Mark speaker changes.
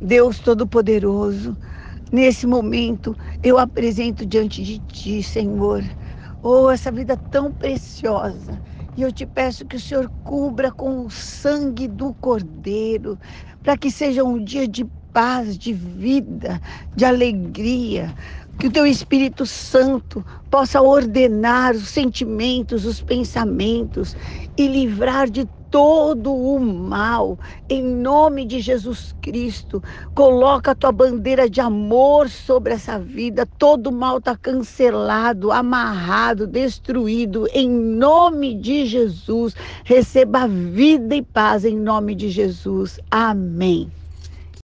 Speaker 1: Deus Todo-Poderoso, nesse momento eu apresento diante de Ti, Senhor, oh, essa vida tão preciosa. E eu te peço que o Senhor cubra com o sangue do Cordeiro, para que seja um dia de paz, de vida, de alegria. Que o teu Espírito Santo possa ordenar os sentimentos, os pensamentos e livrar de todo o mal, em nome de Jesus Cristo. Coloca a tua bandeira de amor sobre essa vida. Todo mal está cancelado, amarrado, destruído, em nome de Jesus. Receba vida e paz em nome de Jesus. Amém.